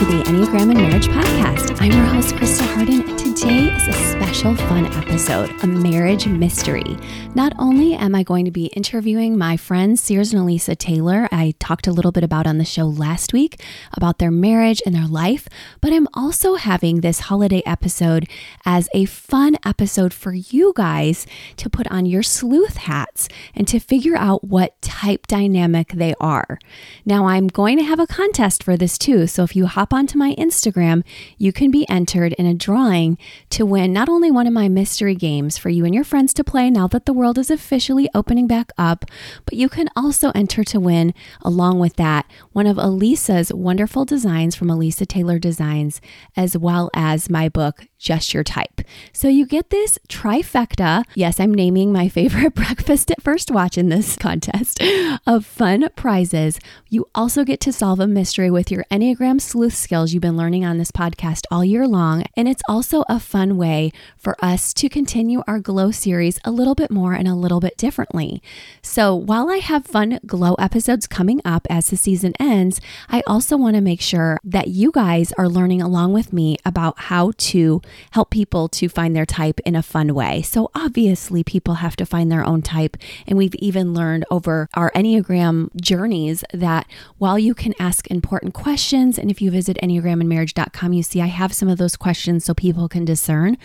to the Enneagram and Marriage Podcast. I'm your host, Krista Harden. Special, fun episode, a marriage mystery. Not only am I going to be interviewing my friends, Sears and Elisa Taylor, I talked a little bit about on the show last week about their marriage and their life, but I'm also having this holiday episode as a fun episode for you guys to put on your sleuth hats and to figure out what type dynamic they are. Now, I'm going to have a contest for this too. So if you hop onto my Instagram, you can be entered in a drawing to win not only one of my mystery games for you and your friends to play now that the world is officially opening back up, but you can also enter to win, along with that, one of Elisa's wonderful designs from Elisa Taylor Designs, as well as my book, Just Your Type. So you get this trifecta. Yes, I'm naming my favorite breakfast at first watch in this contest of fun prizes. You also get to solve a mystery with your Enneagram sleuth skills you've been learning on this podcast all year long. And it's also a fun way for us to continue our Glow series a little bit more and a little bit differently. So while I have fun Glow episodes coming up as the season ends, I also want to make sure that you guys are learning along with me about how to help people to find their type in a fun way. So obviously, people have to find their own type. And we've even learned over our Enneagram journeys that while you can ask important questions, and if you visit EnneagramandMarriage.com, you see I have some of those questions so people can discern,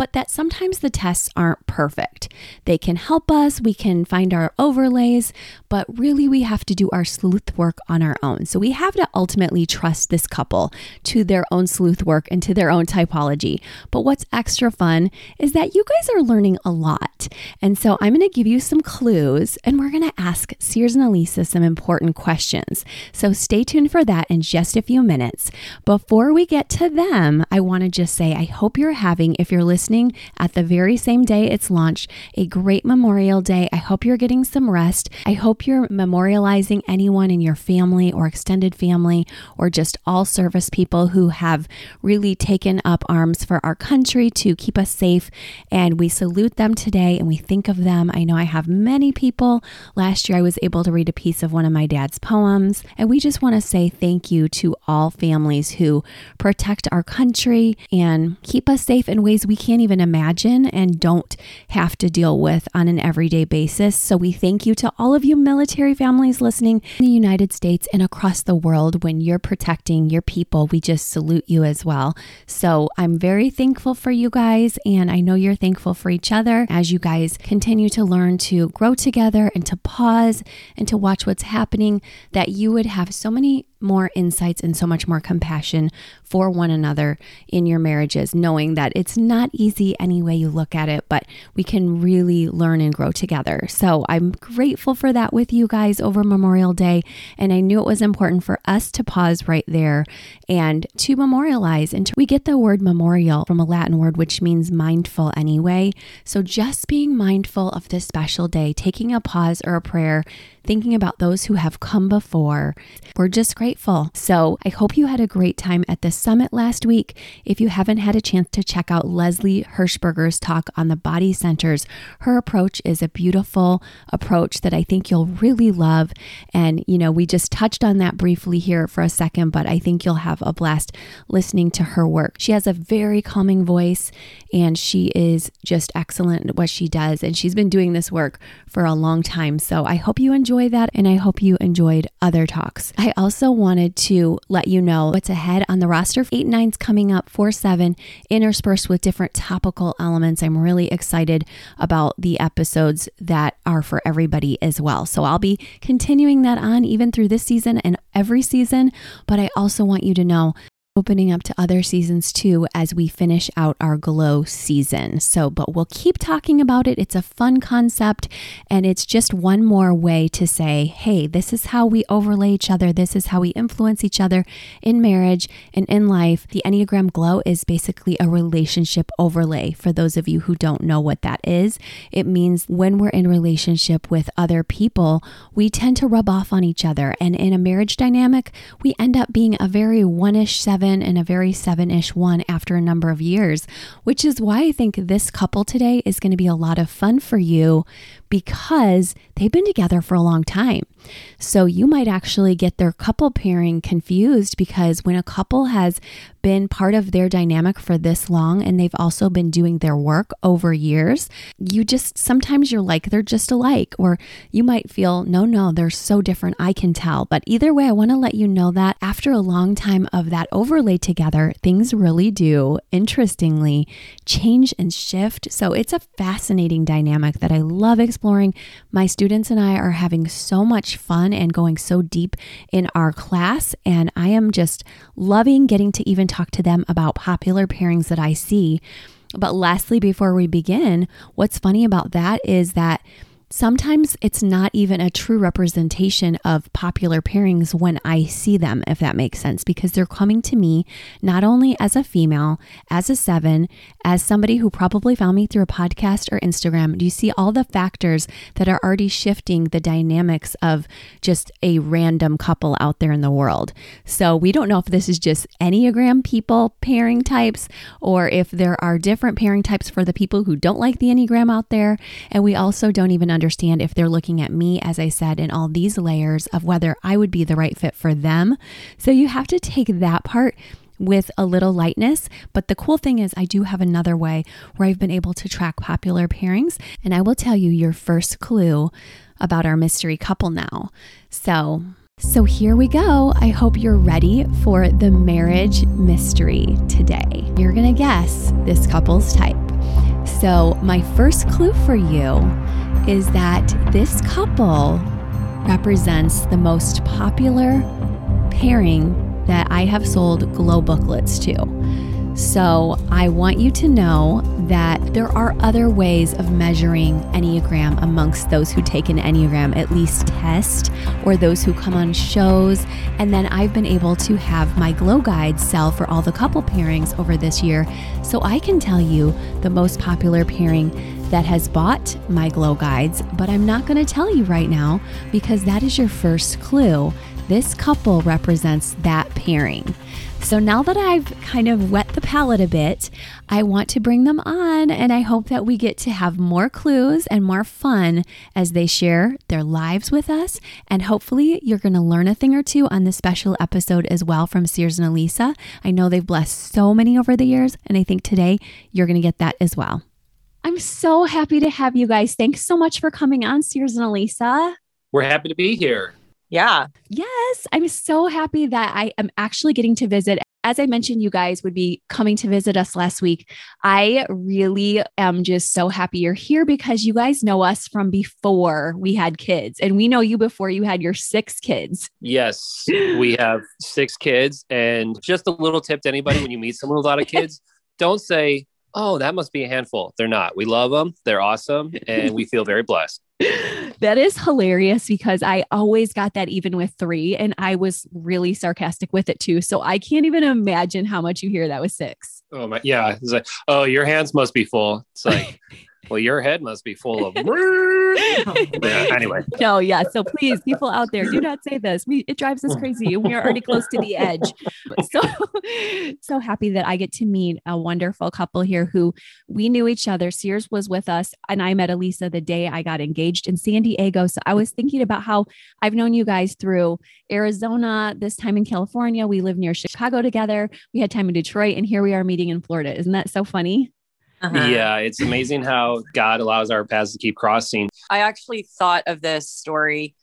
but that sometimes the tests aren't perfect. They can help us, we can find our overlays, but really we have to do our sleuth work on our own. So we have to ultimately trust this couple to their own sleuth work and to their own typology. But what's extra fun is that you guys are learning a lot. And so I'm going to give you some clues and we're going to ask Sears and Elisa some important questions. So stay tuned for that in just a few minutes. Before we get to them, I want to just say I hope you're having, if you're listening at the very same day it's launched, a great Memorial Day. I hope you're getting some rest. I hope you're memorializing anyone in your family or extended family or just all service people who have really taken up arms for our country to keep us safe. And we salute them today and we think of them. I know I have many people. Last year, I was able to read a piece of one of my dad's poems. And we just want to say thank you to all families who protect our country and keep us safe in ways we can't even imagine and don't have to deal with on an everyday basis. So we thank you to all of you military families listening in the United States and across the world when you're protecting your people. We just salute you as well. So I'm very thankful for you guys, and I know you're thankful for each other as you guys continue to learn to grow together and to pause and to watch what's happening, that you would have so many more insights and so much more compassion for one another in your marriages, knowing that it's not easy any way you look at it, but we can really learn and grow together. So I'm grateful for that with you guys over Memorial Day. And I knew it was important for us to pause right there and to memorialize. And to, we get the word memorial from a Latin word, which means mindful anyway. So just being mindful of this special day, taking a pause or a prayer thinking about those who have come before. We're just grateful. So I hope you had a great time at the summit last week. If you haven't had a chance to check out Leslie Hershberger's talk on the body centers, her approach is a beautiful approach that I think you'll really love. And, you know, we just touched on that briefly here for a second, but I think you'll have a blast listening to her work. She has a very calming voice and she is just excellent at what she does. And she's been doing this work for a long time. So I hope you enjoy that, and I hope you enjoyed other talks. I also wanted to let you know what's ahead on the roster. Eight nines coming up, four seven, interspersed with different topical elements. I'm really excited about the episodes that are for everybody as well. So I'll be continuing that on even through this season and every season. But I also want you to know opening up to other seasons too as we finish out our glow season. So, but we'll keep talking about it. It's a fun concept and it's just one more way to say, hey, this is how we overlay each other. This is how we influence each other in marriage and in life. The Enneagram Glow is basically a relationship overlay. For those of you who don't know what that is, it means when we're in relationship with other people, we tend to rub off on each other. And in a marriage dynamic, we end up being a very one ish seven seven and a very seven ish one after a number of years, which is why I think this couple today is going to be a lot of fun for you because they've been together for a long time. So you might actually get their couple pairing confused because when a couple has been part of their dynamic for this long and they've also been doing their work over years, you just sometimes you're like they're just alike, or you might feel, no, no, they're so different. I can tell. But either way, I want to let you know that after a long time of that overlay together, things really do, interestingly, change and shift. So it's a fascinating dynamic that I love exploring. My students and I are having so much fun and going so deep in our class, and I am just loving getting to even talk to them about popular pairings that I see. But lastly, before we begin, what's funny about that is that sometimes it's not even a true representation of popular pairings when I see them, if that makes sense, because they're coming to me not only as a female, as a seven, as somebody who probably found me through a podcast or Instagram. Do you see all the factors that are already shifting the dynamics of just a random couple out there in the world? So we don't know if this is just Enneagram people pairing types or if there are different pairing types for the people who don't like the Enneagram out there. And we also don't even understand if they're looking at me, as I said, in all these layers of whether I would be the right fit for them. So you have to take that part with a little lightness. But the cool thing is, I do have another way where I've been able to track popular pairings, and I will tell you your first clue about our mystery couple now. So, so here we go. I hope you're ready for the marriage mystery today. You're going to guess this couple's type. So, my first clue for you is that this couple represents the most popular pairing that I have sold glow booklets to. So I want you to know that there are other ways of measuring Enneagram amongst those who take an Enneagram at least test or those who come on shows. And then I've been able to have my glow guides sell for all the couple pairings over this year. So I can tell you the most popular pairing that has bought my glow guides, but I'm not going to tell you right now because that is your first clue. This couple represents that pairing. So now that I've kind of wet the palate a bit, I want to bring them on and I hope that we get to have more clues and more fun as they share their lives with us. And hopefully, you're going to learn a thing or two on this special episode as well from Sears and Elisa. I know they've blessed so many over the years, and I think today you're going to get that as well. I'm so happy to have you guys. Thanks so much for coming on, Sears and Elisa. We're happy to be here. Yeah. Yes. I'm so happy that I am actually getting to visit. As I mentioned, you guys would be coming to visit us last week. I really am just so happy you're here because you guys know us from before we had kids, and we know you before you had your six kids. Yes, we have six kids. And just a little tip to anybody when you meet someone with a lot of kids, don't say, oh, that must be a handful. They're not. We love them. They're awesome. And we feel very blessed. that is hilarious because I always got that even with three, and I was really sarcastic with it too. So I can't even imagine how much you hear that with six. Oh my, yeah. It's like, oh, your hands must be full. It's like, well, your head must be full of. yeah, anyway. No, yeah. So please, people out there, do not say this. We it drives us crazy. We are already close to the edge. So, so happy that I get to meet a wonderful couple here who we knew each other. Sears was with us, and I met Elisa the day I got engaged in San Diego. So I was thinking about how I've known you guys through Arizona, this time in California. We lived near Chicago together. We had time in Detroit, and here we are meeting in Florida. Isn't that so funny? Uh-huh. Yeah, it's amazing how God allows our paths to keep crossing. I actually thought of this story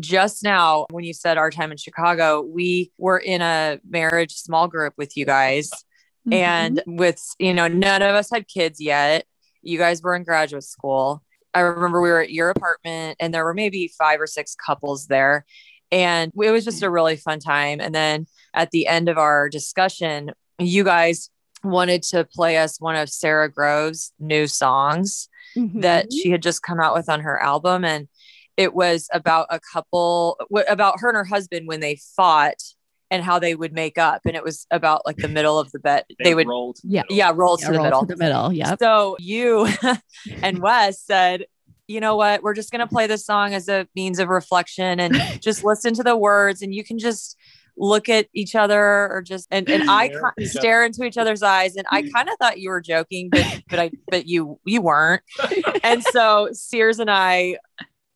just now when you said our time in Chicago. We were in a marriage small group with you guys, mm-hmm. and with, you know, none of us had kids yet. You guys were in graduate school. I remember we were at your apartment, and there were maybe five or six couples there. And it was just a really fun time. And then at the end of our discussion, you guys wanted to play us one of Sara Groves' new songs mm-hmm. that she had just come out with on her album. And it was about a couple, about her and her husband when they fought and how they would make up. And it was about like the middle of the bed. They, they would roll yeah, yeah, roll yeah, to the roll middle. To the middle. Yeah. So you and Wes said, you know what? We're just going to play this song as a means of reflection and just listen to the words and you can just look at each other or just and, and I Stare ca- stare into each other's eyes and I mm. kind of thought you were joking but but I but you you weren't. And so Sears and I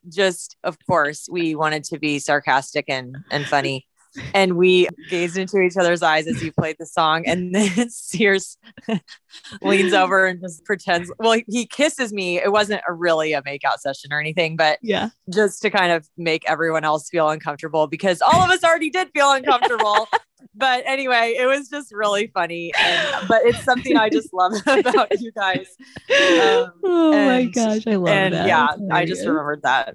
just of course we wanted to be sarcastic and and funny and we gazed into each other's eyes as you played the song and then Sears leans over and just pretends well he kisses me it wasn't a really a makeout session or anything but Yeah. just to kind of make everyone else feel uncomfortable because all of us already did feel uncomfortable. but anyway, it was just really funny. And, but it's something I just love about you guys. Um, oh my gosh, I love and that. yeah, I just remembered that.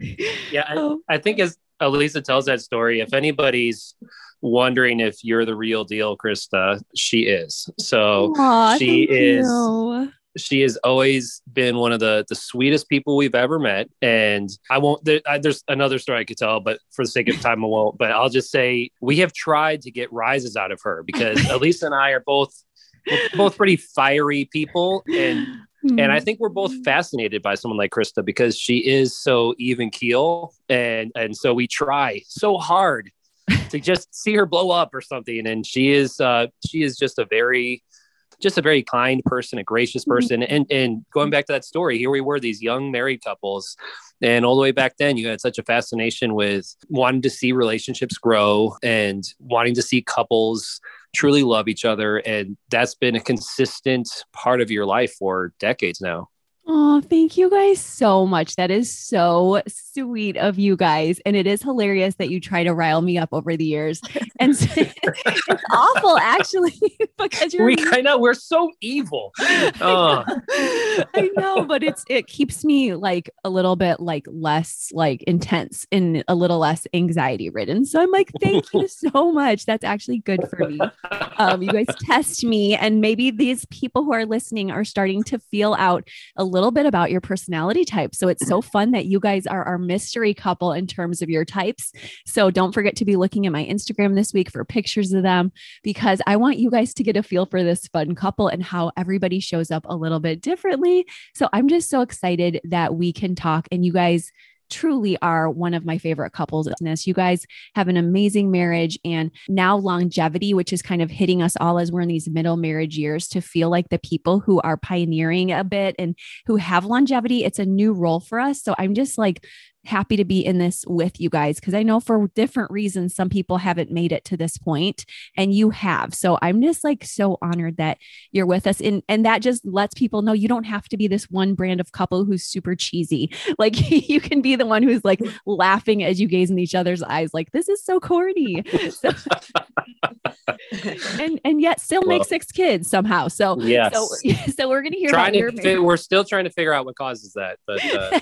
Yeah, I, Oh, I think as Elisa tells that story, if anybody's wondering if you're the real deal, Krista, she is. So aw, she is- you. she has always been one of the the sweetest people we've ever met and i won't there, I, there's another story i could tell but for the sake of time i won't but i'll just say we have tried to get rises out of her because elisa and i are both both pretty fiery people and and I think we're both fascinated by someone like Krista because she is so even keel, and and so we try so hard to just see her blow up or something. And she is uh, she is just a very just a very kind person, a gracious person. And and going back to that story, here we were, these young married couples, and all the way back then, you had such a fascination with wanting to see relationships grow and wanting to see couples truly love each other. And that's been a consistent part of your life for decades now. Oh, thank you guys so much. That is so sweet of you guys. And it is hilarious that you try to rile me up over the years. And so- it's awful, actually, because you're We I know we're so evil. Oh, I know, but it's it keeps me like a little bit like less like intense and a little less anxiety ridden. So I'm like, thank you so much. That's actually good for me. Um, you guys test me, and maybe these people who are listening are starting to feel out a little bit about your personality type. So it's so fun that you guys are our mystery couple in terms of your types. So don't forget to be looking at my Instagram this week for pictures of them because I want you guys to get a feel for this fun couple and how everybody shows up a little bit differently. So I'm just so excited that we can talk and you guys truly are one of my favorite couples in this. You guys have an amazing marriage and now longevity, which is kind of hitting us all as we're in these middle marriage years to feel like the people who are pioneering a bit and who have longevity. It's a new role for us. So I'm just like happy to be in this with you guys because I know for different reasons, some people haven't made it to this point and you have. So I'm just like so honored that you're with us. And, and that just lets people know you don't have to be this one brand of couple who's super cheesy. Like you can be the one who's like laughing as you gaze in each other's eyes, like, this is so corny. So, and, and yet still make six kids somehow. So, yes. so, so we're going to hear Trying to fi- we're still trying to figure out what causes that. But uh,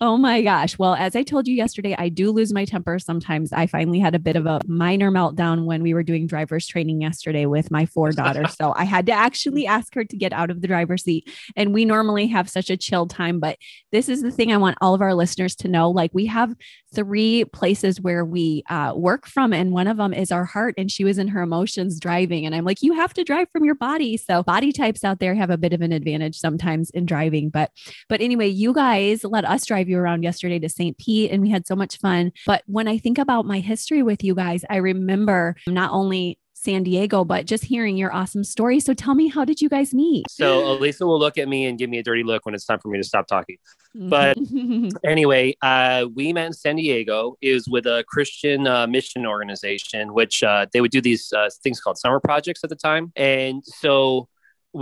oh my gosh. Well, as I told you yesterday, I do lose my temper sometimes. I finally had a bit of a minor meltdown when we were doing driver's training yesterday with my four daughters. so I had to actually ask her to get out of the driver's seat. And we normally have such a chill time, but this is the thing I want all of our listeners to know. Like we have three places where we uh, work from, and one of them is our heart. And she was in her emotions driving. And I'm like, you have to drive from your body. So body types out there have a bit of an advantage sometimes in driving. But but anyway, you guys let us drive you around yesterday to St. Pete and we had so much fun. But when I think about my history with you guys, I remember not only San Diego, but just hearing your awesome story. So tell me, how did you guys meet? so Elisa will look at me and give me a dirty look when it's time for me to stop talking. But- Anyway, uh, we met in San Diego. Is with a Christian uh, mission organization, which uh, they would do these uh, things called summer projects at the time. And so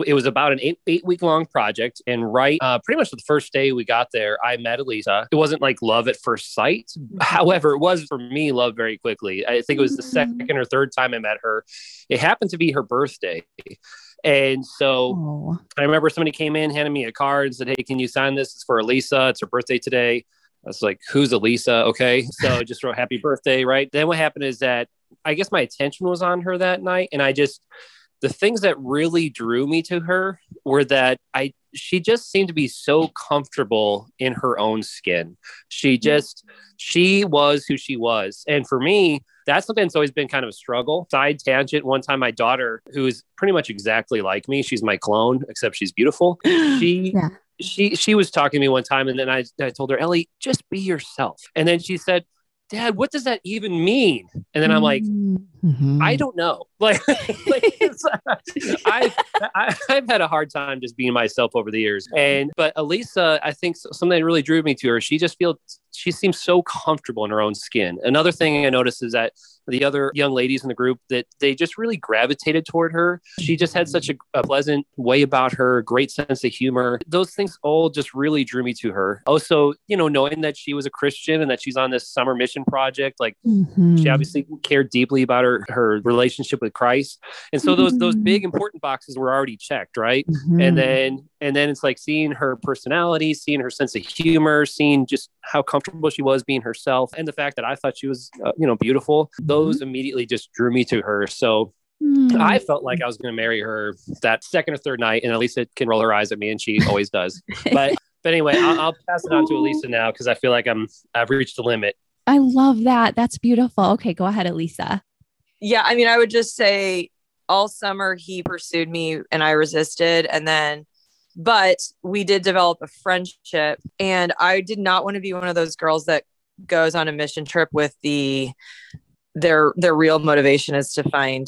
it was about an eight eight week long project. And right, uh, pretty much the first day we got there, I met Elisa. It wasn't like love at first sight. However, it was for me love very quickly. I think it was the Mhm. second or third time I met her. It happened to be her birthday. And so oh, I remember somebody came in, handed me a card, and said, "Hey, can you sign this? It's for Elisa. It's her birthday today." I was like, "Who's Elisa?" Okay, so just wrote "Happy Birthday." Right. Then what happened is that I guess my attention was on her that night, and I just the things that really drew me to her were that I she just seemed to be so comfortable in her own skin. She mm-hmm. just she was who she was, and for me, that's something that's always been kind of a struggle. Side tangent. One time, my daughter, who is pretty much exactly like me, she's my clone, except she's beautiful. She Yeah. she she was talking to me one time, and then I, I told her, Ellie, just be yourself. And then she said, Dad, what does that even mean? And then I'm like, Mhm. I don't know. Like, like I've, I- I've had a hard time just being myself over the years. And, but Elisa, I think something that really drew me to her, she just feels, she seems so comfortable in her own skin. Another thing I noticed is that the other young ladies in the group that they just really gravitated toward her. She just had such a, a pleasant way about her, great sense of humor. Those things all just really drew me to her. Also, you know, knowing that she was a Christian and that she's on this summer mission project, like Mhm. she obviously cared deeply about her her relationship with Christ. And so those those Mhm. big important boxes were already checked, right? Mhm. And then and then it's like seeing her personality, seeing her sense of humor, seeing just how comfortable she was being herself and the fact that I thought she was uh, you know beautiful. Those immediately just drew me to her. So Mhm. I felt like I was going to marry her that second or third night and Elisa can roll her eyes at me and she always does. But but anyway, I'll, I'll pass it on to Elisa now because I feel like I'm I've reached the limit. I love that. That's beautiful. Okay, go ahead, Elisa. Yeah, I mean, I would just say all summer he pursued me and I resisted. And then, but we did develop a friendship. And I did not want to be one of those girls that goes on a mission trip with the their their real motivation is to find,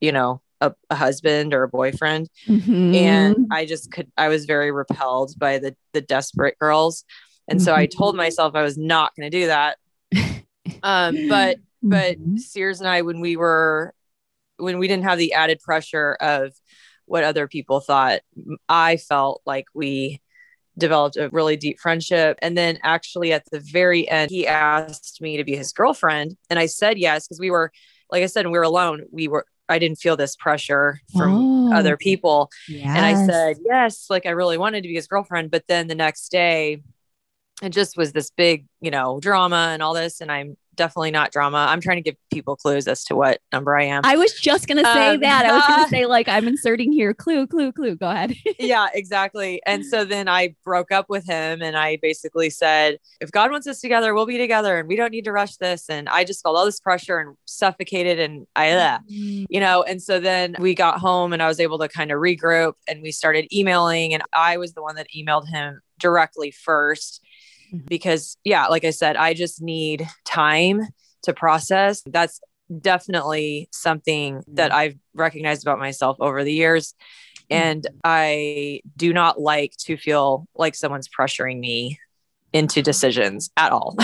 you know, a, a husband or a boyfriend. Mhm. And I just could I was very repelled by the the desperate girls. And so I told myself I was not going to do that. Um, but but Mhm. Sears and I, when we were, when we didn't have the added pressure of what other people thought, I felt like we developed a really deep friendship. And then actually at the very end, he asked me to be his girlfriend. And I said yes, because we were, like I said, we were alone, we were, I didn't feel this pressure from Oh, other people. And I said, yes, like I really wanted to be his girlfriend. But then the next day, it just was this big, you know, drama and all this. And I'm definitely not drama. I'm trying to give people clues as to what number I am. I was just gonna say Um, that. I was gonna say like I'm inserting here. Clue, clue, clue. Go ahead. yeah, exactly. And so then I broke up with him and I basically said, if God wants us together, we'll be together and we don't need to rush this. And I just felt all this pressure and suffocated and I left. you know and so then we got home and i was able to kind of regroup and we started emailing and i was the one that emailed him directly 1st Mhm. because yeah like i said i just need time to process that's definitely something that i've recognized about myself over the years and i do not like to feel like someone's pressuring me into decisions at all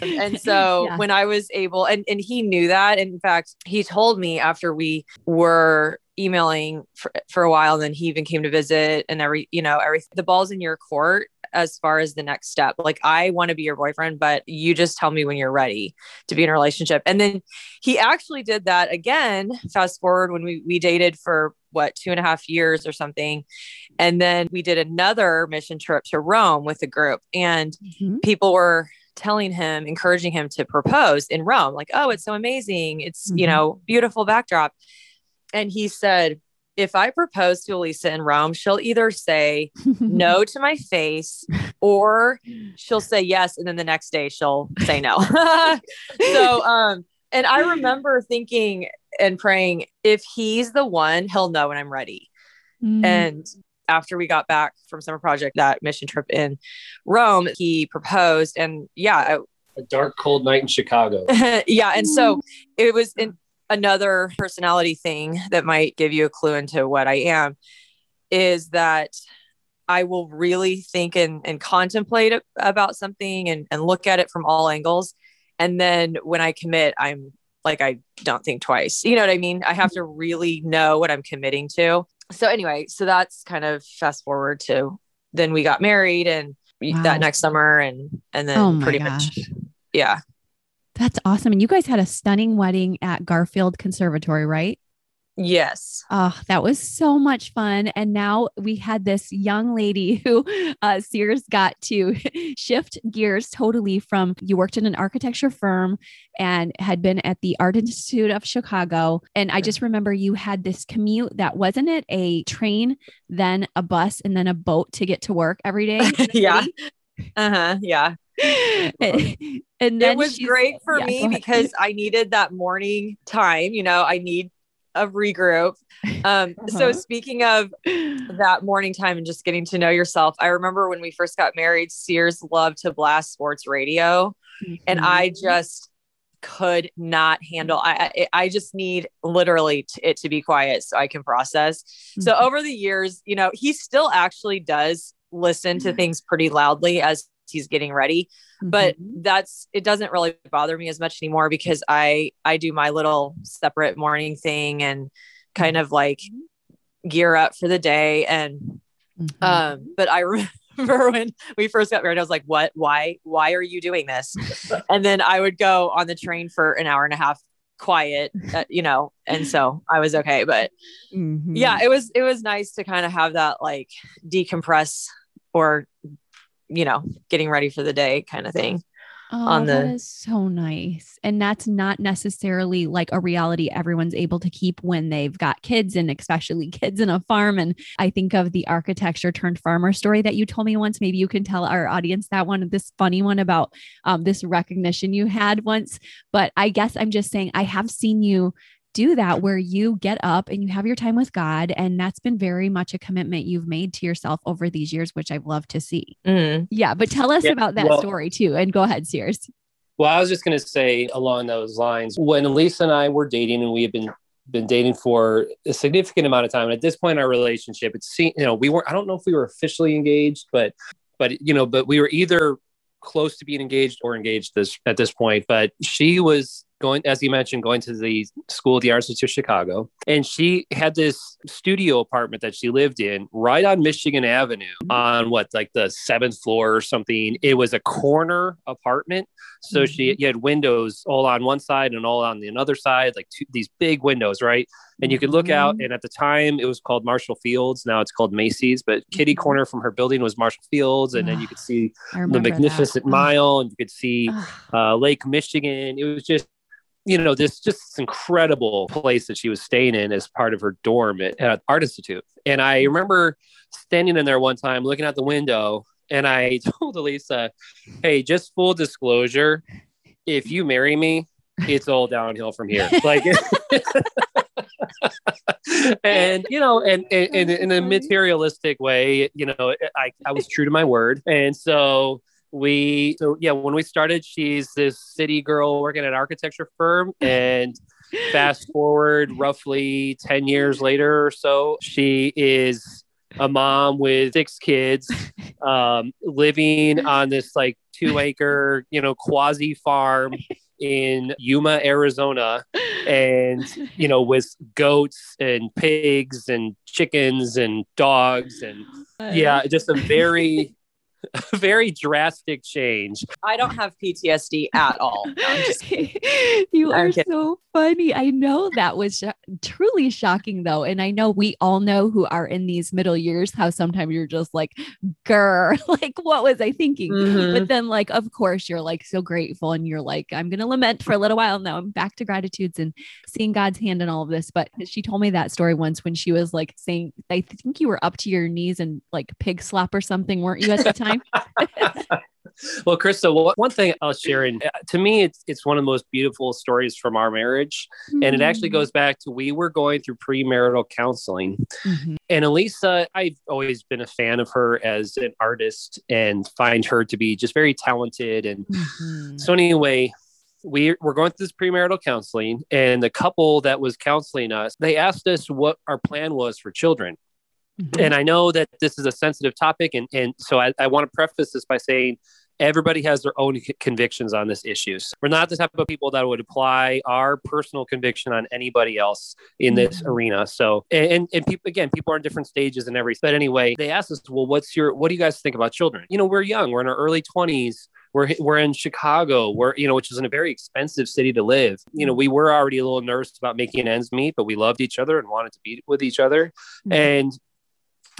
and so Yeah. when I was able, and, and he knew that. In fact, he told me after we were emailing for, for a while, and then he even came to visit and every, you know, every, the ball's in your court as far as the next step. Like, I want to be your boyfriend, but you just tell me when you're ready to be in a relationship. And then he actually did that again. Fast forward when we, we dated for what, two and a half years or something. And then we did another mission trip to Rome with a group. And Mhm. people were telling him, encouraging him to propose in Rome, like, oh, it's so amazing. It's, you Mhm. know, beautiful backdrop. And he said, if I propose to Elisa in Rome, she'll either say no to my face or she'll say yes. And then the next day she'll say no. so, um, and I remember thinking and praying, if he's the one, he'll know when I'm ready. Mm. And after we got back from summer project, that mission trip in Rome, he proposed. And yeah, A dark, cold night in Chicago. Yeah. And so it was in another personality thing that might give you a clue into what I am is that I will really think and, and contemplate about something and, and look at it from all angles. And then when I commit, I'm like, I don't think twice. You know what I mean? I have to mm-hmm. really know what I'm committing to. So, anyway, so that's kind of fast forward to then we got married and Wow. that next summer and and then Oh pretty gosh. much yeah That's awesome. And you guys had a stunning wedding at Garfield Conservatory, right? yes Oh, that was so much fun. And now we had this young lady who uh, Sears got to shift gears totally from you worked in an architecture firm and had been at the Art Institute of Chicago. And I just remember you had this commute that wasn't it a train, then a bus, and then a boat to get to work every day? Yeah. uh-huh yeah and, and then it was great for yeah, me because I needed that morning time. You know, I need a regroup. Um, So Uh-huh. speaking of that morning time and just getting to know yourself, I remember when we first got married, Sears loved to blast sports radio. And I just could not handle. I I, I just need literally t- it to be quiet so I can process. Mm-hmm. So over the years, you know, he still actually does listen to mm-hmm. things pretty loudly as he's getting ready. Mm-hmm. but that's it doesn't really bother me as much anymore because i i do my little separate morning thing and kind of like gear up for the day. And mm-hmm. um but i remember when we first got married i was like what? Why? Why are you doing this? And then i would go on the train for an hour and a half quiet uh, you know and so i was okay. But mm-hmm. yeah it was it was nice to kind of have that like decompress or you know getting ready for the day kind of thing Oh, on the that is so nice. And that's not necessarily like a reality everyone's able to keep when they've got kids and especially kids in a farm. And I think of the architecture turned farmer story that you told me once. Maybe you can tell our audience that one, this funny one about um, this recognition you had once. But I guess I'm just saying, I have seen you do that where you get up and you have your time with God. And that's been very much a commitment you've made to yourself over these years, which I've loved to see. Mm. Yeah. But tell us yeah, about that well, story too. And go ahead, Sears. Well, I was just going to say along those lines, when Lisa and I were dating and we had been been dating for a significant amount of time. And at this point in our relationship, it's you know, we weren't I don't know if we were officially engaged, but but you know, but we were either close to being engaged or engaged this at this point. But she was going, as you mentioned, going to the School of the Arts of Chicago. And she had this studio apartment that she lived in right on Michigan Avenue on what, like the seventh floor or something. It was a corner apartment. So mm-hmm. she you had windows all on one side and all on the other side, like two, these big windows, right? And you could look out, mm-hmm. and at the time it was called Marshall Fields. Now it's called Macy's, but kitty mm-hmm. corner from her building was Marshall Fields, and then you could see the Magnificent that. Mile, and you could see uh, Lake Michigan. It was just you know, this just incredible place that she was staying in as part of her dorm at, at Art Institute. And I mm-hmm. remember standing in there one time looking out the window and I told Elisa, hey, just full disclosure, if you marry me, it's all downhill from here. Like, and you know, and, and, and in a materialistic way, you know, I, I was true to my word. And so we so yeah when we started she's this city girl working at an architecture firm and fast forward roughly 10 years later or so she is a mom with six kids um, living on this like two acre you know quasi farm in yuma arizona and you know with goats and pigs and chickens and dogs and yeah just a very a very drastic change. I don't have PTSD at all. you are so funny. I know that was sh- truly shocking, though. And I know we all know who are in these middle years how sometimes you're just like, grr, like, what was I thinking? Mm-hmm. But then, like, of course, you're like so grateful and you're like, I'm going to lament for a little while. Now I'm back to gratitudes and seeing God's hand in all of this. But she told me that story once when she was like saying, I think you were up to your knees and like pig slap or something, weren't you at the time? well, Krista, one thing I'll share, and uh, to me, it's it's one of the most beautiful stories from our marriage, mm-hmm. and it actually goes back to we were going through premarital counseling, mm-hmm. and Elisa, I've always been a fan of her as an artist, and find her to be just very talented, and mm-hmm. so anyway. We were going through this premarital counseling, and the couple that was counseling us, they asked us what our plan was for children. Mm-hmm. And I know that this is a sensitive topic. And, and so I, I want to preface this by saying everybody has their own convictions on this issues. We're not the type of people that would apply our personal conviction on anybody else in this mm-hmm. arena. So, and, and people, again, people are in different stages and everything. But anyway, they asked us, well, what's your, what do you guys think about children? You know, we're young, we're in our early 20s. We're, we're in Chicago, we're, you know, which is in a very expensive city to live. You know, we were already a little nervous about making ends meet, but we loved each other and wanted to be with each other. Mm-hmm. And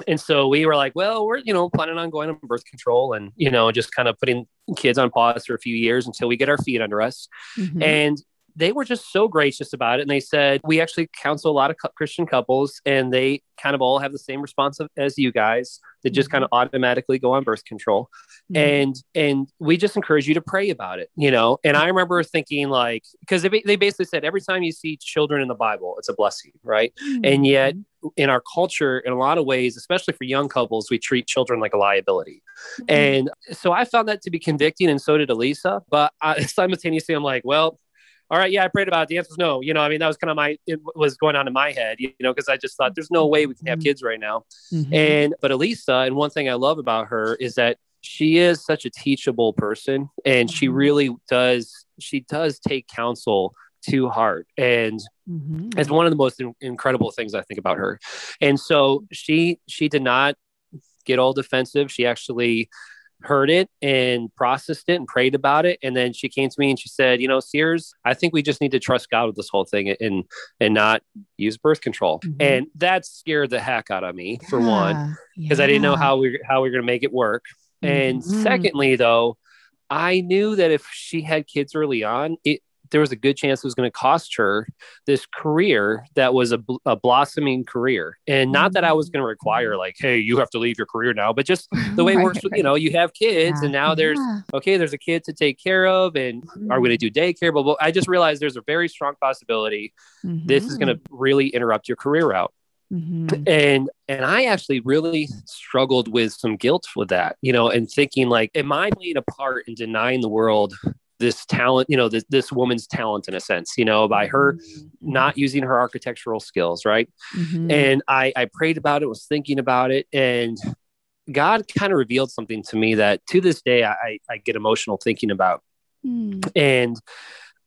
and so we were like, well, we're, you know, planning on going on birth control and, you know, just kind of putting kids on pause for a few years until we get our feet under us. Mm-hmm. And they were just so gracious about it. And they said, we actually counsel a lot of Christian couples and they kind of all have the same response as you guys. They just kind of mm-hmm. automatically go on birth control. Mm-hmm. And, and we just encourage you to pray about it, you know? And I remember thinking like, because they, they basically said, every time you see children in the Bible, it's a blessing, right? Mm-hmm. And yet in our culture, in a lot of ways, especially for young couples, we treat children like a liability. Mm-hmm. And so I found that to be convicting, and so did Elisa. But I, simultaneously, I'm like, well, all right, yeah, I prayed about it. The answer was no. You know, I mean, that was kind of my, it was going on in my head, you know, because I just thought there's no way we can have mm-hmm. kids right now. Mm-hmm. And, but Elisa, and one thing I love about her is that she is such a teachable person and she mm-hmm. really does, she does take counsel to heart. And mm-hmm. it's one of the most in- incredible things I think about her. And so she, she did not get all defensive. She actually, heard it and processed it and prayed about it and then she came to me and she said you know sears i think we just need to trust god with this whole thing and and not use birth control mm-hmm. and that scared the heck out of me for yeah, one because yeah. i didn't know how we how we are going to make it work mm-hmm. and secondly though I knew that if she had kids early on, it there was a good chance it was going to cost her this career that was a, a blossoming career. And not that I was going to require mm-hmm. like, hey, you have to leave your career now, but just the way it works, right. you know, you have kids yeah. and now there's yeah. okay, there's a kid to take care of, and mm-hmm. are we going to do daycare? But well, I just realized there's a very strong possibility mm-hmm. this is going to really interrupt your career route. Mm-hmm. And and I actually really struggled with some guilt with that, you know, and thinking like, am I playing a part in denying the world this talent, you know, this, this woman's talent in a sense, you know, by her mm-hmm. not using her architectural skills, right? Mm-hmm. And I, I prayed about it, was thinking about it, and God kind of revealed something to me that to this day I, I get emotional thinking about. Mm. And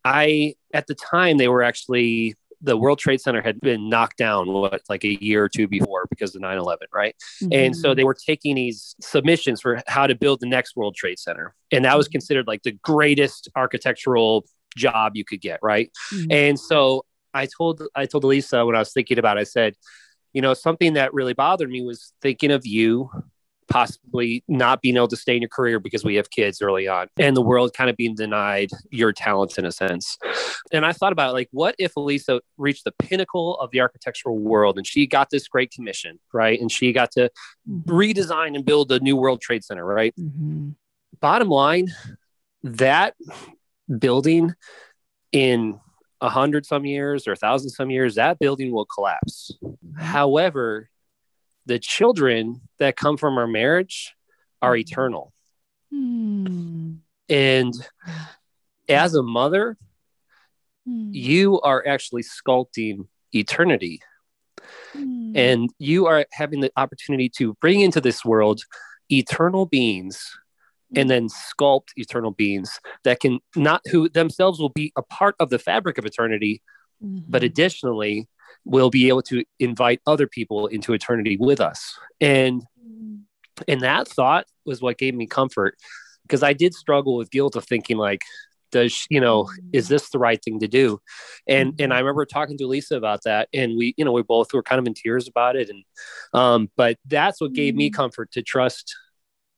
I, at the time, they were actually the World Trade Center had been knocked down what like a year or two before because of 9/11, right? Mm-hmm. And so they were taking these submissions for how to build the next World Trade Center, and that was mm-hmm. considered like the greatest architectural job you could get, right? Mm-hmm. And so I told I told Elisa when I was thinking about it, I said, you know, something that really bothered me was thinking of you possibly not being able to stay in your career because we have kids early on and the world kind of being denied your talents in a sense. And I thought about like, what if Elisa reached the pinnacle of the architectural world and she got this great commission, right? And she got to mm-hmm. redesign and build the new World Trade Center, right? Mm-hmm. Bottom line, that building in a hundred some years or a thousand some years, that building will collapse. Mm-hmm. However, the children that come from our marriage are mm-hmm. eternal. Mm. And as a mother, mm. you are actually sculpting eternity. Mm. And you are having the opportunity to bring into this world eternal beings and then sculpt eternal beings that can not who themselves will be a part of the fabric of eternity, mm-hmm. but additionally will be able to invite other people into eternity with us. And and that thought was what gave me comfort because I did struggle with guilt of thinking like does you know is this the right thing to do? And and i remember talking to lisa about that and we you know we both were kind of in tears about it. And um but that's what gave me comfort to trust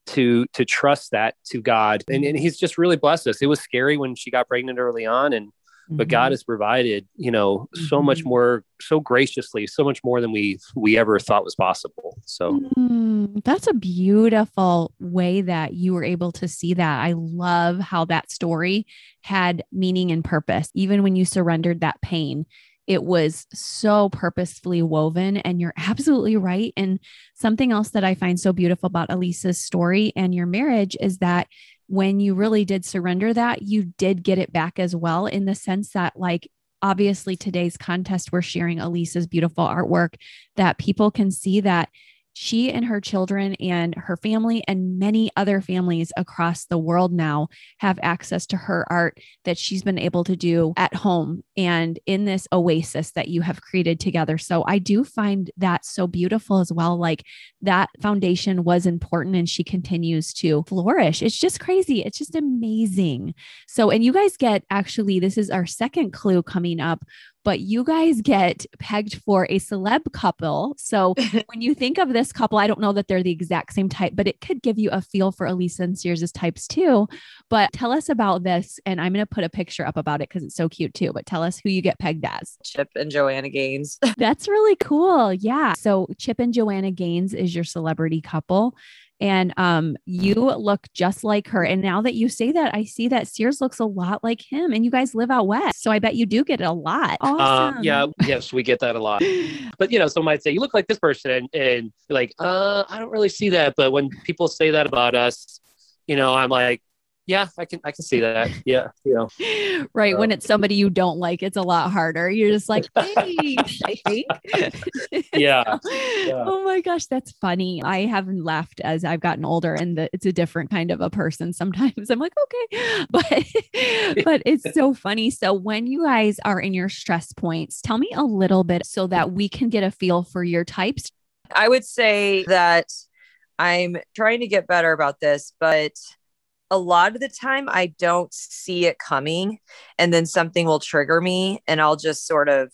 to to trust that to god. And, and he's just really blessed us. It was scary when she got pregnant early on and but God mm-hmm. has provided, you know, so mm-hmm. much more, so graciously, so much more than we we ever thought was possible. So mm, that's a beautiful way that you were able to see that. I love how that story had meaning and purpose, even when you surrendered that pain. It was so purposefully woven, and you're absolutely right. And something else that I find so beautiful about Elisa's story and your marriage is that when you really did surrender that, you did get it back as well, in the sense that, like, obviously today's contest, we're sharing Elisa's beautiful artwork that people can see that she and her children and her family and many other families across the world now have access to her art that she's been able to do at home and in this oasis that you have created together. So I do find that so beautiful as well. Like that foundation was important and she continues to flourish. It's just crazy. It's just amazing. So, and you guys get actually, this is our second clue coming up but you guys get pegged for a celeb couple. So when you think of this couple, I don't know that they're the exact same type, but it could give you a feel for Elisa and Sears' types too. But tell us about this. And I'm going to put a picture up about it because it's so cute too. But tell us who you get pegged as. Chip and Joanna Gaines. That's really cool. Yeah. So Chip and Joanna Gaines is your celebrity couple and um, you look just like her. And now that you say that, I see that Sears looks a lot like him, and you guys live out west, so I bet you do get it a lot. Uh, awesome. Uh, yeah, yes, we get that a lot. But you know, some might say you look like this person, and, and like, uh, I don't really see that. But when people say that about us, you know, I'm like, yeah, I can I can see that. Yeah, you know. Right. when uh, it's somebody you don't like, it's a lot harder. You're just like, hey, I think. Yeah. yeah. Oh my gosh, that's funny. I haven't laughed as I've gotten older and the, it's a different kind of a person. Sometimes I'm like, okay. But but it's so funny. So when you guys are in your stress points, tell me a little bit so that we can get a feel for your types. I would say that I'm trying to get better about this, but a lot of the time I don't see it coming and then something will trigger me and I'll just sort of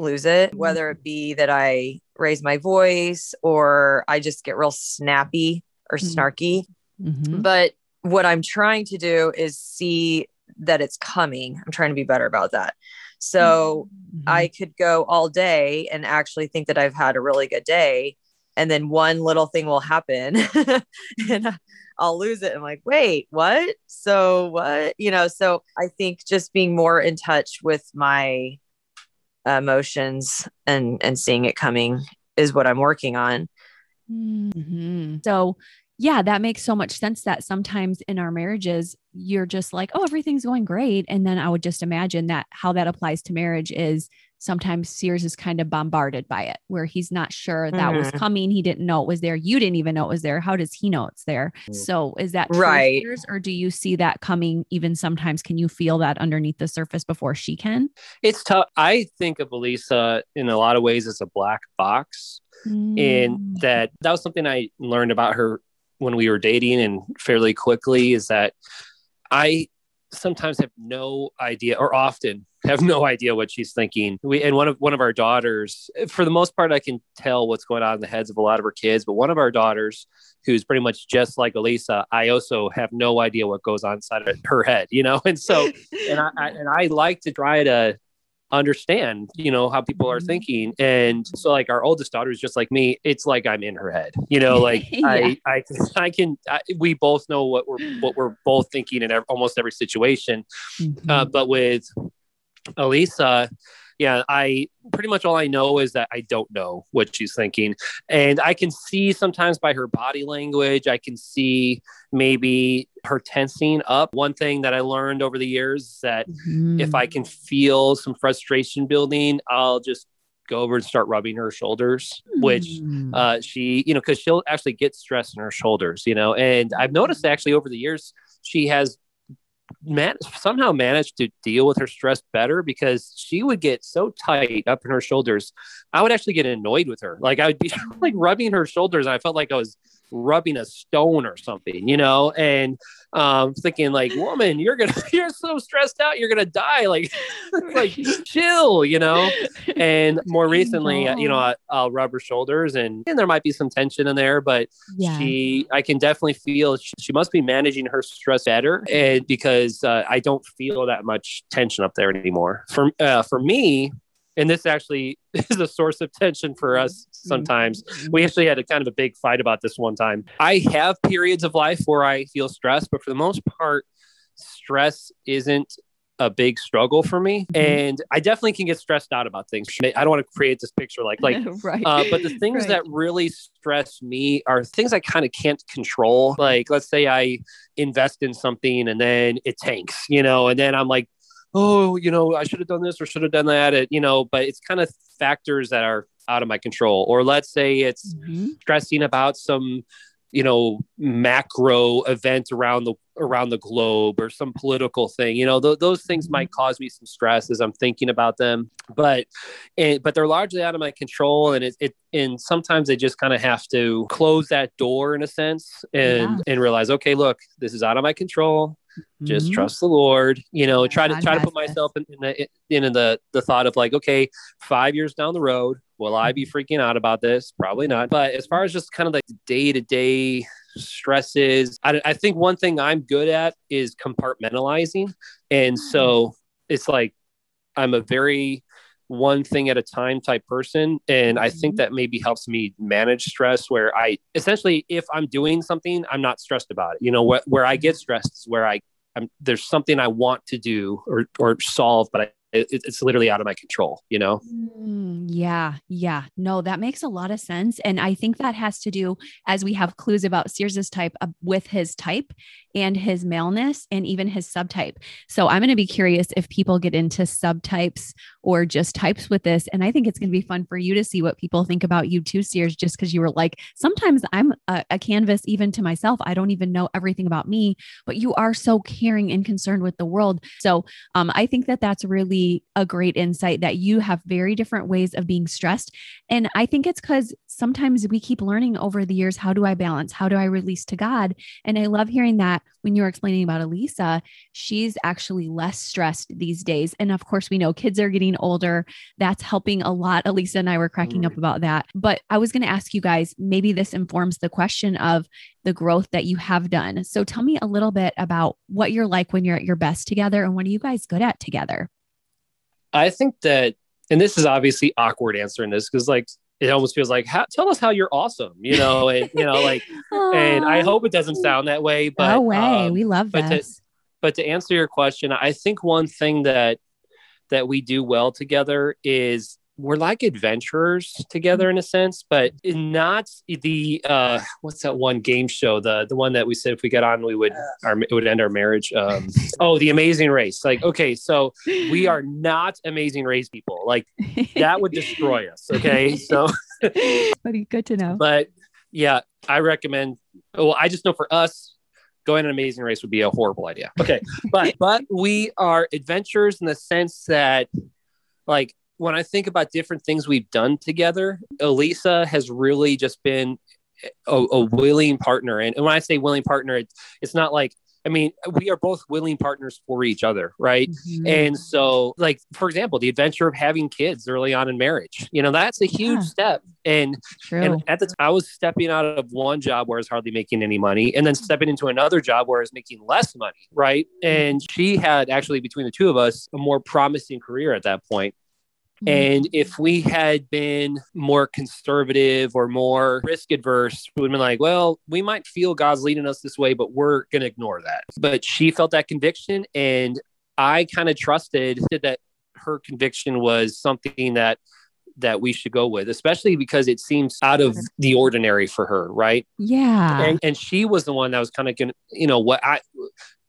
lose it, whether it be that I raise my voice or I just get real snappy or mm-hmm. snarky. Mm-hmm. But what I'm trying to do is see that it's coming. I'm trying to be better about that. So mm-hmm. I could go all day and actually think that I've had a really good day. And then one little thing will happen and I'll lose it. I'm like, wait, what? So what? You know, so I think just being more in touch with my emotions and and seeing it coming is what I'm working on. Mm-hmm. So yeah, that makes so much sense that sometimes in our marriages, you're just like, oh, everything's going great. And then I would just imagine that how that applies to marriage is sometimes Sears is kind of bombarded by it, where he's not sure that mm-hmm. was coming. He didn't know it was there. You didn't even know it was there. How does he know it's there? Mm. So is that right? Sears, or do you see that coming even sometimes? Can you feel that underneath the surface before she can? It's tough. I think of Elisa in a lot of ways as a black box. Mm. In that, that was something I learned about her when we were dating and fairly quickly is that I sometimes have no idea or often have no idea what she's thinking. We and one of one of our daughters, for the most part, I can tell what's going on in the heads of a lot of her kids. But one of our daughters, who's pretty much just like Elisa, I also have no idea what goes on inside of her head, you know. And so, and I, I and I like to try to understand you know how people are mm-hmm. thinking and so like our oldest daughter is just like me it's like i'm in her head you know like yeah. i i i can I, we both know what we're what we're both thinking in almost every situation mm-hmm. uh, but with elisa yeah, I pretty much all I know is that I don't know what she's thinking. And I can see sometimes by her body language, I can see maybe her tensing up. One thing that I learned over the years is that mm-hmm. if I can feel some frustration building, I'll just go over and start rubbing her shoulders, which hmm. uh, she, you know, because she'll actually get stress in her shoulders, you know. And I've noticed actually over the years, she has man- somehow managed to deal with her stress better because she would get so tight up in her shoulders. I would actually get annoyed with her. Like I would be like rubbing her shoulders, and I felt like I was rubbing a stone or something, you know, and um, thinking like, woman, you're gonna, you're so stressed out, you're gonna die. Like, like chill, you know. And more recently, you know, I, will rub her shoulders, and, and there might be some tension in there, but yeah. she, I can definitely feel she, she, must be managing her stress better, and because uh, I don't feel that much tension up there anymore. For uh, for me, and this actually is a source of tension for us sometimes. Mm-hmm. We actually had a kind of a big fight about this one time. I have periods of life where I feel stressed, but for the most part, stress isn't a big struggle for me mm-hmm. and i definitely can get stressed out about things i don't want to create this picture like like right. uh, but the things right. that really stress me are things i kind of can't control like let's say i invest in something and then it tanks you know and then i'm like oh, you know, I should have done this or should have done that. It, you know, but it's kind of factors that are out of my control. Or let's say it's mm-hmm. stressing about some, you know, macro event around the around the globe or some political thing. You know, th- those things mm-hmm. might cause me some stress as I'm thinking about them. But, and, but they're largely out of my control, and it, it and sometimes I just kind of have to close that door in a sense and yeah. and realize, okay, look, this is out of my control just mm-hmm. trust the lord you know try to try to put myself in, in, the in the the thought of like okay five years down the road will i be mm-hmm. freaking out about this probably not but as far as just kind of like day-to-day stresses I, I think one thing i'm good at is compartmentalizing and so mm. it's like i'm a very one thing at a time type person and i think mm-hmm. that maybe helps me manage stress where i essentially if i'm doing something i'm not stressed about it you know wh- where i get stressed is where i I'm, there's something i want to do or or solve but i it, it's literally out of my control you know mm, Yeah, yeah. No, that makes a lot of sense. And I think that has to do, as we have clues about Sears's type, uh, with his type and his maleness and even his subtype. So I'm going to be curious if people get into subtypes or just types with this. And I think it's going to be fun for you to see what people think about you too, Sears, just because you were like, sometimes I'm a, a canvas even to myself. I don't even know everything about me, but you are so caring and concerned with the world. So um, I think that that's really a great insight that you have very different ways of being stressed. And I think it's because sometimes we keep learning over the years how do I balance? How do I release to God? And I love hearing that when you were explaining about Elisa, she's actually less stressed these days. And of course, we know kids are getting older. That's helping a lot. Elisa and I were cracking up about that. But I was going to ask you guys maybe this informs the question of the growth that you have done. So tell me a little bit about what you're like when you're at your best together and what are you guys good at together? I think that, and this is obviously awkward answering this because like it almost feels like tell us how you're awesome, you know, and you know, like, and I hope it doesn't sound that way, but no way, um, we love but this. To, but to answer your question, I think one thing that that we do well together is we're like adventurers together in a sense, but not the uh, what's that one game show? The the one that we said if we get on, we would our it would end our marriage. Um, oh, the Amazing Race. Like, okay, so we are not Amazing Race people. Like that would destroy us. Okay, so Buddy, good to know. But yeah, I recommend. Well, I just know for us, going an amazing race would be a horrible idea. Okay. but but we are adventurers in the sense that like when I think about different things we've done together, Elisa has really just been a, a willing partner. And, and, when I say willing partner, it's, it's not like, I mean, we are both willing partners for each other, right? Mm-hmm. And so, like, for example, the adventure of having kids early on in marriage, you know, that's a huge yeah. step. And, and at the time, I was stepping out of one job where I was hardly making any money and then stepping into another job where I was making less money, right? Mm-hmm. And she had actually, between the two of us, a more promising career at that point. Mm-hmm. And if we had been more conservative or more risk adverse, we would have been like, well, we might feel God's leading us this way, but we're going to ignore that. But she felt that conviction. And I kind of trusted that her conviction was something that that we should go with, especially because it seems out of the ordinary for her, right? Yeah. And, and she was the one that was kind of going to, you know, what I,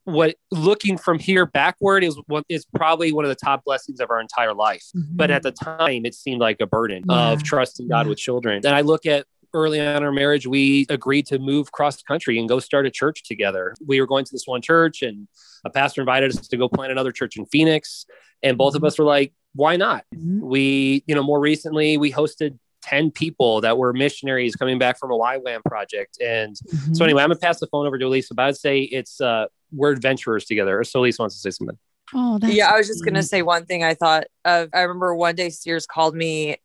what looking from here backward is what is probably one of the top blessings of our entire life. Mm-hmm. But at the time, it seemed like a burden yeah. of trusting God yeah. with children. And I look at early on in our marriage, we agreed to move cross country and go start a church together. We were going to this one church, and a pastor invited us to go plant another church in Phoenix. And both mm-hmm. of us were like, why not? Mm-hmm. We, you know, more recently, we hosted 10 people that were missionaries coming back from a YWAM project. And mm-hmm. so anyway, I'm gonna pass the phone over to Elisa, but I'd say it's uh we're adventurers together. So Elisa wants to say something. Oh, yeah. I was just gonna say one thing. I thought of. I remember one day Sears called me,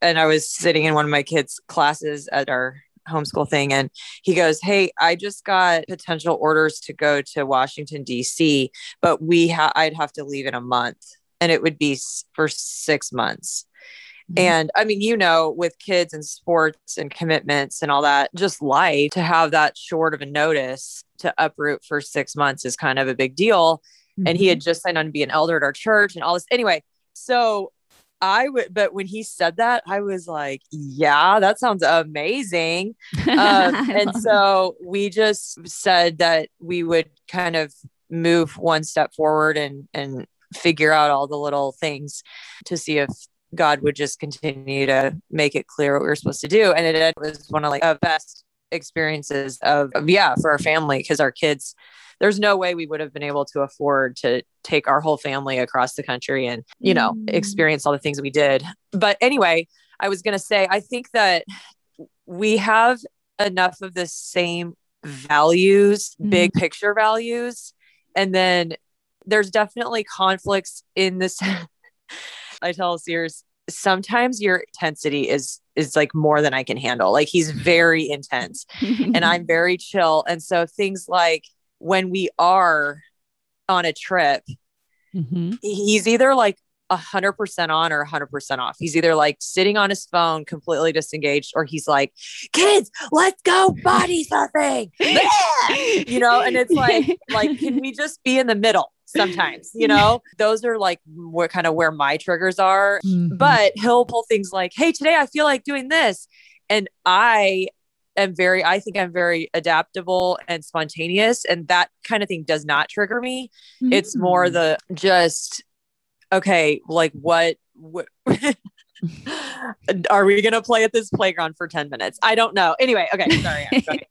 and I was sitting in one of my kids' classes at our homeschool thing, and he goes, "Hey, I just got potential orders to go to Washington D.C., but we ha- I'd have to leave in a month, and it would be for six months." Mm-hmm. And I mean, you know, with kids and sports and commitments and all that, just life to have that short of a notice to uproot for six months is kind of a big deal. Mm-hmm. And he had mm-hmm. just signed on to be an elder at our church and all this. Anyway, so I would, but when he said that, I was like, yeah, that sounds amazing. Um, and so we just said that we would kind of move one step forward and, and figure out all the little things to see if God would just continue to make it clear what we were supposed to do. And it was one of like the best experiences of, of yeah, for our family, because our kids, there's no way we would have been able to afford to take our whole family across the country and, you know, mm. experience all the things we did. But anyway, I was going to say, I think that we have enough of the same values, mm. big picture values. And then there's definitely conflicts in this I tell Sears sometimes your intensity is is like more than I can handle. Like he's very intense and I'm very chill. And so things like when we are on a trip, mm-hmm. he's either like a hundred percent on or a hundred percent off. He's either like sitting on his phone, completely disengaged, or he's like, kids, let's go body something. you know, and it's like, like, can we just be in the middle? Sometimes, you know, those are like what kind of where my triggers are. Mhm. But he'll pull things like, Hey, today I feel like doing this. And I am very, I think I'm very adaptable and spontaneous. And that kind of thing does not trigger me. It's more Mm. the just, okay, like what, what are we going to play at this playground for 10 minutes? I don't know. Anyway, okay. Sorry.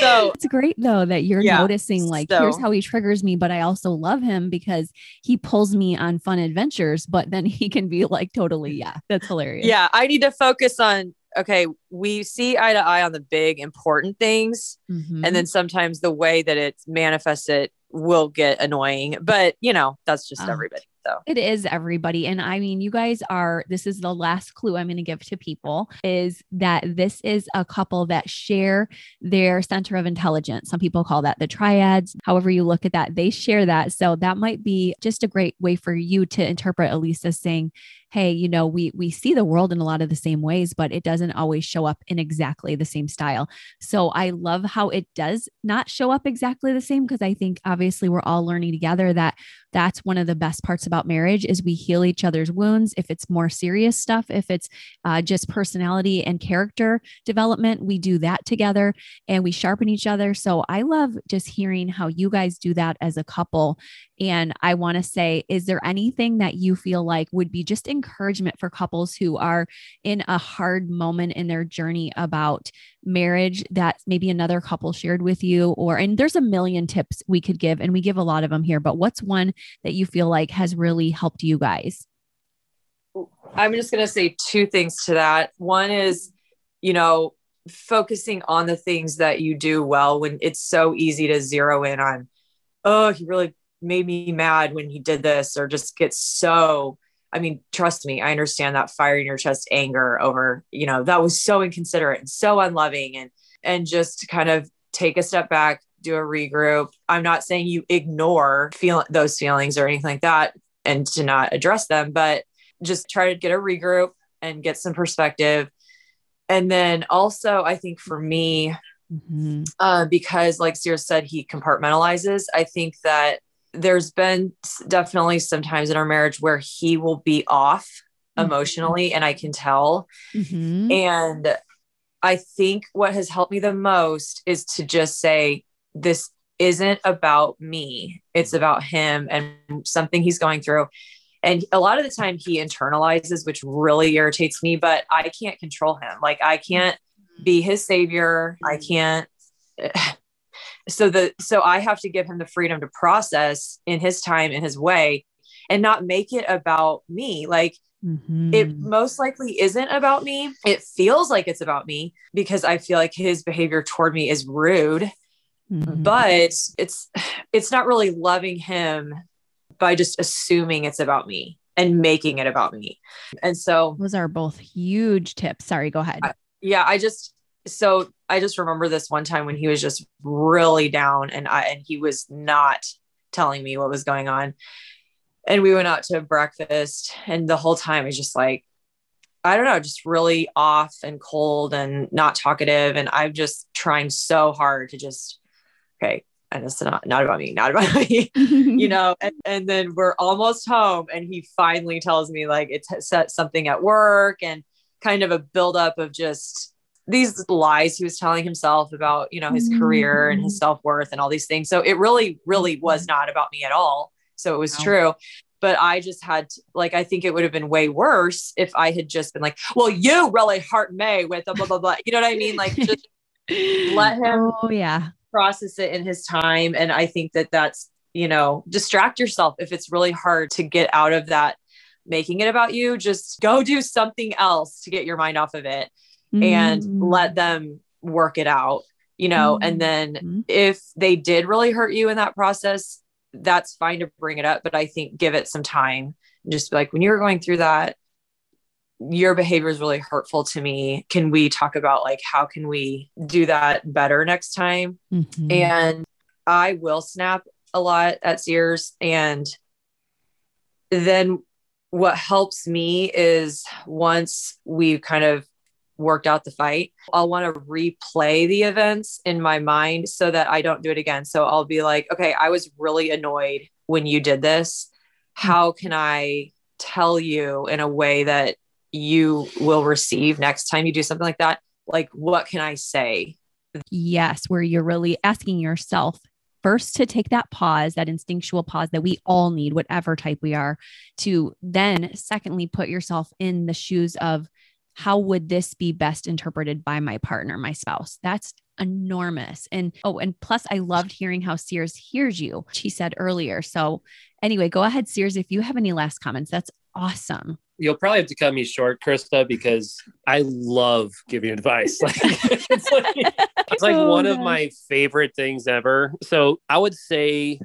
So it's great though that you're Yeah, noticing like here's how he triggers me, but I also love him because he pulls me on fun adventures, but then he can be like totally, yeah, that's hilarious. yeah, I need to focus on, okay, we see eye to eye on the big important things. Mhm. And then sometimes the way that it manifests it will get annoying, but you know, that's just Ah. everybody. So It is everybody. And I mean, you guys are, this is the last clue I'm going to give to people is that this is a couple that share their center of intelligence. Some people call that the triads. However, you look at that, they share that. So that might be just a great way for you to interpret Elisa saying, hey, you know, we we see the world in a lot of the same ways, but it doesn't always show up in exactly the same style. So I love how it does not show up exactly the same because I think obviously we're all learning together that that's one of the best parts about marriage is we heal each other's wounds. If it's more serious stuff if it's uh, just personality and character development we do that together and we sharpen each other. So i love just hearing how you guys do that as a couple. And i want to say is there anything that you feel like would be just encouragement for couples who are in a hard moment in their journey about marriage that maybe another couple shared with you or and there's a million tips we could give and we give a lot of them here but what's one that you feel like has really helped you guys I'm just going to say two things to that. One is, you know, focusing on the things that you do well when it's so easy to zero in on, oh, he really made me mad when he did this, or just get so. I mean, trust me, I understand that fire in your chest anger over, you know, that was so inconsiderate and so unloving and and just kind of take a step back, do a regroup. I'm not saying you ignore feel those feelings or anything like that and to not address them, but just try to get a regroup and get some perspective. And then also, I think for me, Mhm. uh, because like Sears said, he compartmentalizes. I think that there's been definitely some times in our marriage where he will be off Mhm. emotionally, and I can tell. Mhm. And I think what has helped me the most is to just say, this isn't about me, it's about him and something he's going through. And a lot of the time he internalizes, which really irritates me, but I can't control him. Like I can't be his savior. I can't. So the so I have to give him the freedom to process in his time, in his way, and not make it about me. Like Mhm. it most likely isn't about me. It feels like it's about me because I feel like his behavior toward me is rude, Mhm. but it's it's not really loving him by just assuming it's about me and making it about me. And so those are both huge tips. Sorry, go ahead. yeah, I just so I just remember this one time when he was just really down and I and he was not telling me what was going on. And we went out to breakfast and the whole time I was just like I don't know, just really off and cold and not talkative and I'm just trying so hard to just okay, and it's not not about me, not about me you know and, and then we're almost home and he finally tells me like it's set something at work and kind of a buildup of just these lies he was telling himself about you know his career and his mm-hmm. self-worth and all these things. So it really really was mm-hmm. not about me at all. So it was Wow. true. But i just had to, like i think it would have been way worse if i had just been like well you really hurt me with a blah blah blah. You know what i mean? Like just let him Oh yeah. process it in his time. And i think that that's you know distract yourself if it's really hard to get out of that making it about you. Just go do something else to get your mind off of it and Mhm. let them work it out you know and then Mhm. if they did really hurt you in that process that's fine to bring it up but i think give it some time and just be like when you were going through that your behavior is really hurtful to me can we talk about like how can we do that better next time Mhm. and I will snap a lot at Sears. And then what helps me is once we've kind of worked out the fight, I'll want to replay the events in my mind so that I don't do it again. So I'll be like, okay, I was really annoyed when you did this. How can I tell you in a way that you will receive next time you do something like that? Like, what can I say? Yes, where you're really asking yourself first to take that pause, that instinctual pause that we all need, whatever type we are, to then, secondly, put yourself in the shoes of how would this be best interpreted by my partner, my spouse? That's enormous. And oh, and plus, I loved hearing how Sears hears you, she said earlier. So, anyway, go ahead, Sears, if you have any last comments. That's awesome. You'll probably have to cut me short, Christa, because I love giving advice. Like, it's like, it's like oh, one of my favorite things ever. So I would say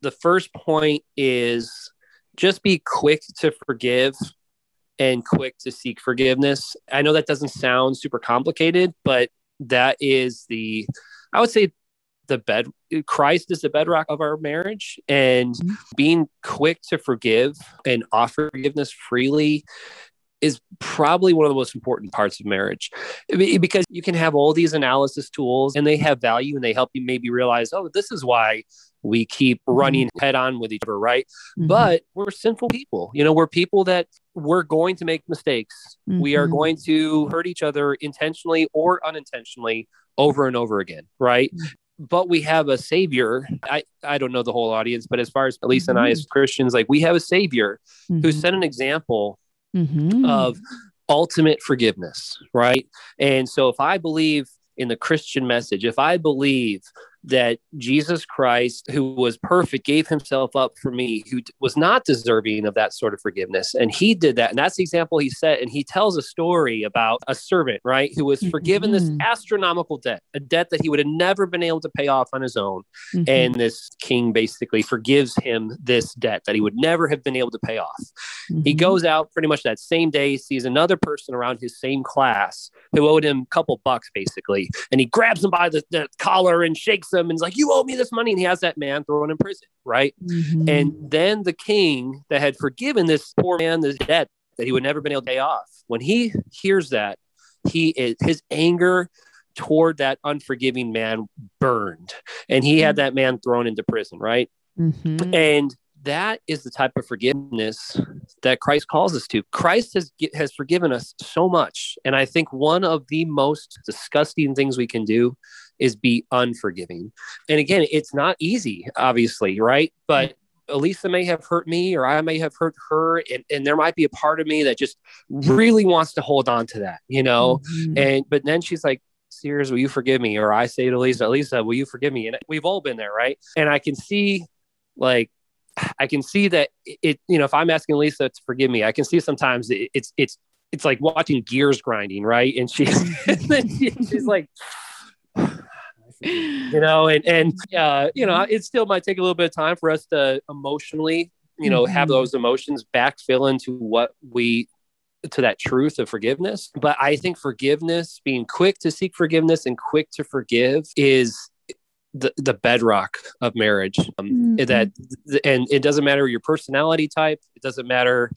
the first point is just be quick to forgive and quick to seek forgiveness. I know that doesn't sound super complicated, but that is the, I would say, the bed Christ is the bedrock of our marriage and mm-hmm. being quick to forgive and offer forgiveness freely is probably one of the most important parts of marriage because you can have all these analysis tools and they have value and they help you maybe realize oh this is why we keep mm-hmm. running head on with each other, right? Mm-hmm. But we're sinful people. You know, we're people that we're going to make mistakes. Mm-hmm. We are mm-hmm. going to hurt each other intentionally or unintentionally over and over again, right? Mm-hmm. But we have a savior. I, I don't know the whole audience, but as far as Lisa and I as mm-hmm. Christians, like we have a savior who set an example Mm-hmm. of ultimate forgiveness, right? And so if I believe in the Christian message, if I believe that Jesus Christ, who was perfect, gave himself up for me, who was not deserving of that sort of forgiveness. And he did that. And that's the example he set. And he tells a story about a servant, right, who was forgiven mm-hmm. this astronomical debt, a debt that he would have never been able to pay off on his own. Mm-hmm. And this king basically forgives him this debt that he would never have been able to pay off. Mm-hmm. He goes out pretty much that same day, sees another person around his same class who owed him a couple bucks, basically. And he grabs him by the, the collar and shakes and is like, You owe me this money. And he has that man thrown in prison, right? Mm-hmm. And then the king that had forgiven this poor man this debt that he would never been able to pay off, when he hears that, he is his anger toward that unforgiving man burned and he had mm-hmm. that man thrown into prison right mm-hmm. and that is the type of forgiveness that Christ calls us to. Christ has has forgiven us so much, and I think one of the most disgusting things we can do is be unforgiving. And again, it's not easy, obviously, right? But Elisa may have hurt me or I may have hurt her. And, and there might be a part of me that just really wants to hold on to that, you know? Mm-hmm. And, but then she's like, Sears, will you forgive me? Or I say to Lisa, Lisa, will you forgive me? And we've all been there, right? And I can see like, I can see that it, you know, if I'm asking Lisa to forgive me, I can see sometimes it, it's, it's, it's like watching gears grinding, right? And she, and she she's like, you know, and and uh, you know, it still might take a little bit of time for us to emotionally, you know, mm-hmm. have those emotions backfill into what we to that truth of forgiveness. But I think forgiveness, being quick to seek forgiveness and quick to forgive, is the, the bedrock of marriage. Um, mm-hmm. That and it doesn't matter your personality type. It doesn't matter,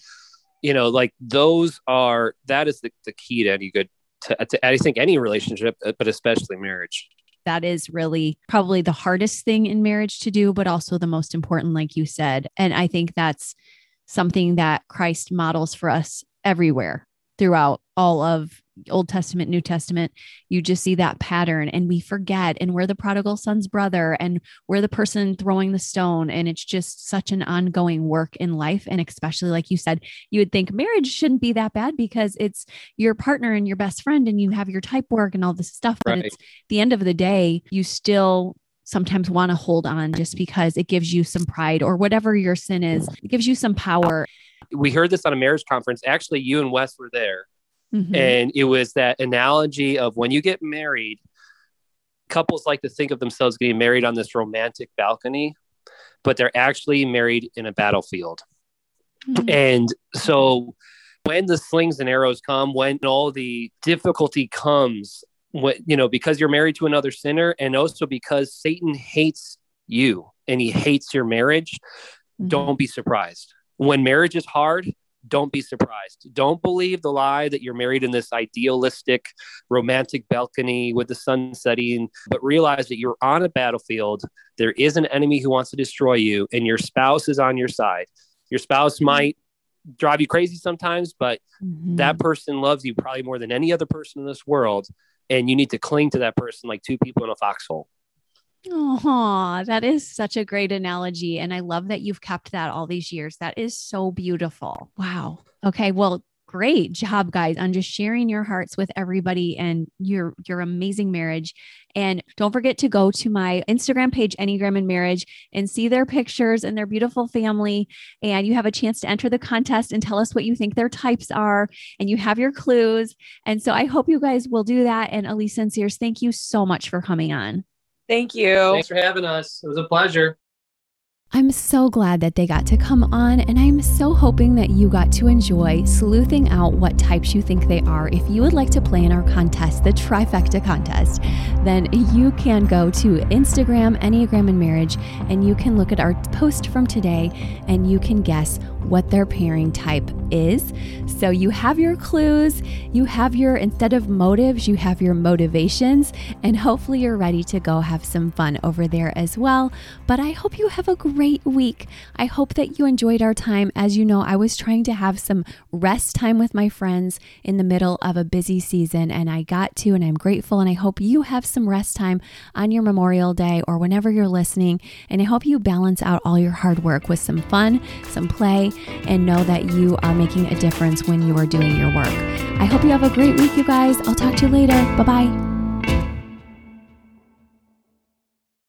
you know, like those are that is the, the key to any good. To, to I think any relationship, but especially marriage that is really probably the hardest thing in marriage to do, but also the most important, like you said. And I think that's something that Christ models for us everywhere throughout all of Old Testament, New Testament, you just see that pattern and we forget and we're the prodigal son's brother and we're the person throwing the stone. And it's just such an ongoing work in life. And especially like you said, you would think marriage shouldn't be that bad because it's your partner and your best friend and you have your type work and all this stuff. But right. it's the end of the day, you still sometimes want to hold on just because it gives you some pride or whatever your sin is, it gives you some power. We heard this on a marriage conference. Actually, you and Wes were there Mm-hmm. And it was that analogy of when you get married, couples like to think of themselves getting married on this romantic balcony, but they're actually married in a battlefield. Mm-hmm. And so when the slings and arrows come, when all the difficulty comes, when, you know, because you're married to another sinner and also because Satan hates you and he hates your marriage, mm-hmm. don't be surprised. When marriage is hard, don't be surprised. Don't believe the lie that you're married in this idealistic, romantic balcony with the sun setting, but realize that you're on a battlefield. There is an enemy who wants to destroy you, and your spouse is on your side. Your spouse mm-hmm. might drive you crazy sometimes, but mm-hmm. that person loves you probably more than any other person in this world. And you need to cling to that person like two people in a foxhole. Oh, that is such a great analogy. And I love that you've kept that all these years. That is so beautiful. Wow. Okay. Well, great job guys on just sharing your hearts with everybody and your your amazing marriage and don't forget to go to my instagram page enneagram and marriage and see their pictures and their beautiful family and you have a chance to enter the contest and tell us what you think their types are and you have your clues and so i hope you guys will do that and elisa and sears thank you so much for coming on Thank you. Thanks for having us. It was a pleasure. I'm so glad that they got to come on, and I'm so hoping that you got to enjoy sleuthing out what types you think they are. If you would like to play in our contest, the Trifecta contest, then you can go to Instagram, Enneagram and Marriage, and you can look at our post from today and you can guess what their pairing type is. So you have your clues, you have your, instead of motives, you have your motivations, and hopefully you're ready to go have some fun over there as well. But I hope you have a great week. I hope that you enjoyed our time. As you know, I was trying to have some rest time with my friends in the middle of a busy season, and I got to, and I'm grateful. And I hope you have some rest time on your Memorial Day or whenever you're listening. And I hope you balance out all your hard work with some fun, some play, and know that you are making a difference when you are doing your work. I hope you have a great week, you guys. I'll talk to you later. Bye bye.